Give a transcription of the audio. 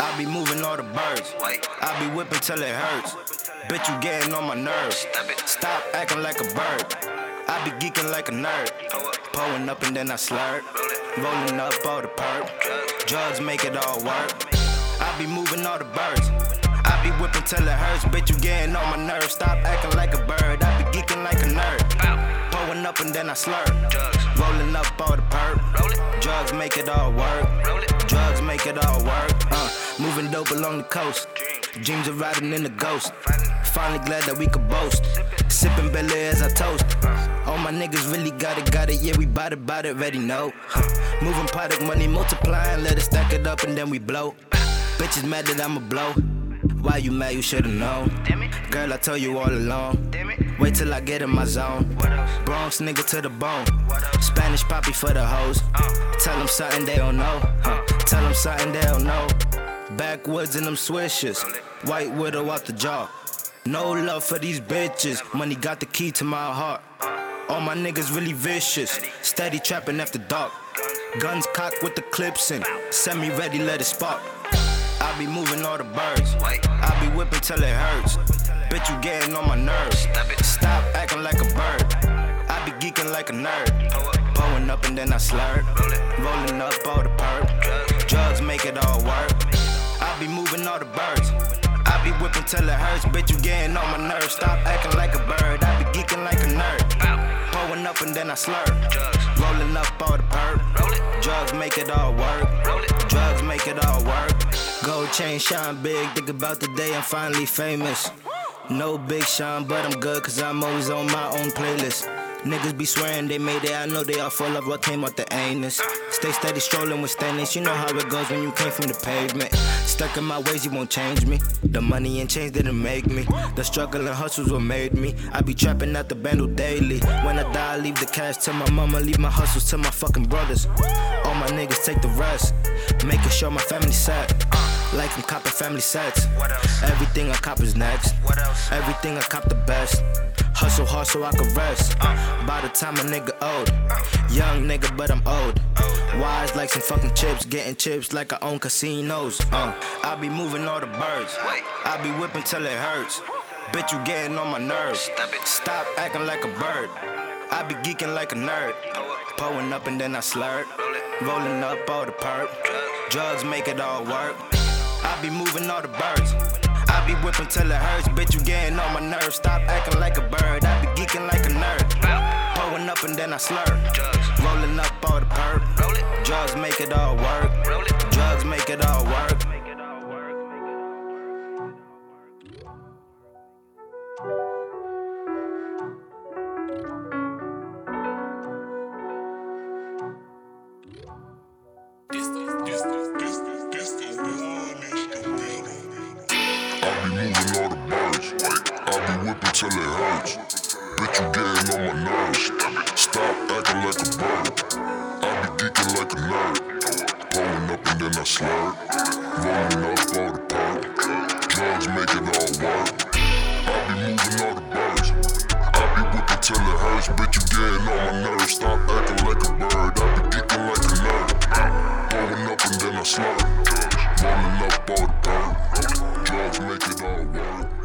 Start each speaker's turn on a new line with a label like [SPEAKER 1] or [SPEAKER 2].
[SPEAKER 1] I be moving all the birds. I be whipping till it hurts. Bitch, you getting on my nerves. Stop acting like a bird. I be geeking like a nerd. Pulling up and then I slurp. Rolling up all the perp. Drugs make it all work. I be moving all the birds. I be whipping till it hurts. Bitch, you getting on my nerves. Stop acting like a bird. I be geeking like a nerd. Up and then I slurp. Rolling up all the perp. Drugs make it all work. Drugs make it all work. Uh, moving dope along the coast. Dreams of riding in the ghost. Finally glad that we could boast. Sipping Belly as I toast. All my niggas really got it, got it. Yeah, we bought it, bought it, ready. Huh. Moving product money, multiplying, let it stack it up and then we blow. Bitches mad that I'ma blow. Why you mad? You should've known. Girl, I told you all along. Wait till I get in my zone. Bronx nigga to the bone. Spanish poppy for the hoes. Tell them something they don't know. Tell them something they don't know. Backwoods in them swishes. White widow out the jaw. No love for these bitches. Money got the key to my heart. All my niggas really vicious. Steady trapping after dark. Guns cocked with the clips in. Semi ready, let it spark. I be moving all the birds. Whipping till it hurts. Bitch, you getting on my nerves. Stop acting like a bird. I be geeking like a nerd. Pulling up and then I slurp. Rolling up all the perp. Drugs make it all work. I be moving all the birds. I be whipping till it hurts. Bitch, you getting on my nerves. Stop acting like a bird. I be geeking like a nerd. Pulling up and then I slurp. Rolling up all the perp. Drugs make it all work. Drugs make it all work. Gold chain shine big. Think about the day I'm finally famous. No big shine, but I'm good cause I'm always on my own playlist. Niggas be swearing they made it, I know they all full of what came out the anus. Stay steady strolling with stainless, you know how it goes when you came from the pavement. Stuck in my ways, you won't change me. The money and change didn't make me. The struggle and hustles what made me. I be trapping out the bundle daily. When I die, I leave the cash to my mama, leave my hustles to my fucking brothers. All my niggas take the rest, making sure my family set. Like I'm copping family sets. Everything I cop is next. Everything I cop the best. Hustle hard so I can rest. By the time a nigga old, young nigga, but I'm old. Wise like some fucking chips, getting chips like I own casinos. Uh, I be moving all the birds. I be whipping till it hurts. Bitch, you getting on my nerves. Stop acting like a bird. I be geeking like a nerd. Pulling up and then I slurp. Rolling up all the perp. Drugs make it all work. I be moving all the birds. I be whipping till it hurts. Bitch, you getting on. Stop acting like a bird. I be geeking like a nerd. Pulling up and then I slurp. Rolling up all the perp. Drugs make it all work. Drugs make it all work.
[SPEAKER 2] Moving birds. I be whipping till it hurts. Bitch, you getting on my nerves. Stop acting like a bird. I be geeking like a nerd. Pulling up and then I slurp. Rolling up all the perk. Drugs make it all work. I be moving all the birds. I be whipping till it hurts. Bitch, you getting on my nerves. Stop acting like a bird. I be geeking like a nerd. Pulling up and then I slurp. Rolling up all the perk. Drugs make it all work.